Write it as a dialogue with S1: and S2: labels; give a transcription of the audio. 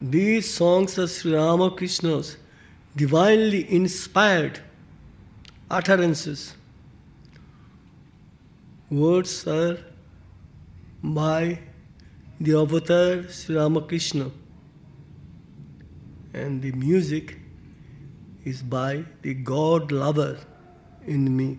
S1: These songs are Sri Ramakrishna's divinely inspired utterances. Words are by the avatar Sri Ramakrishna, and the music is by the God lover in me.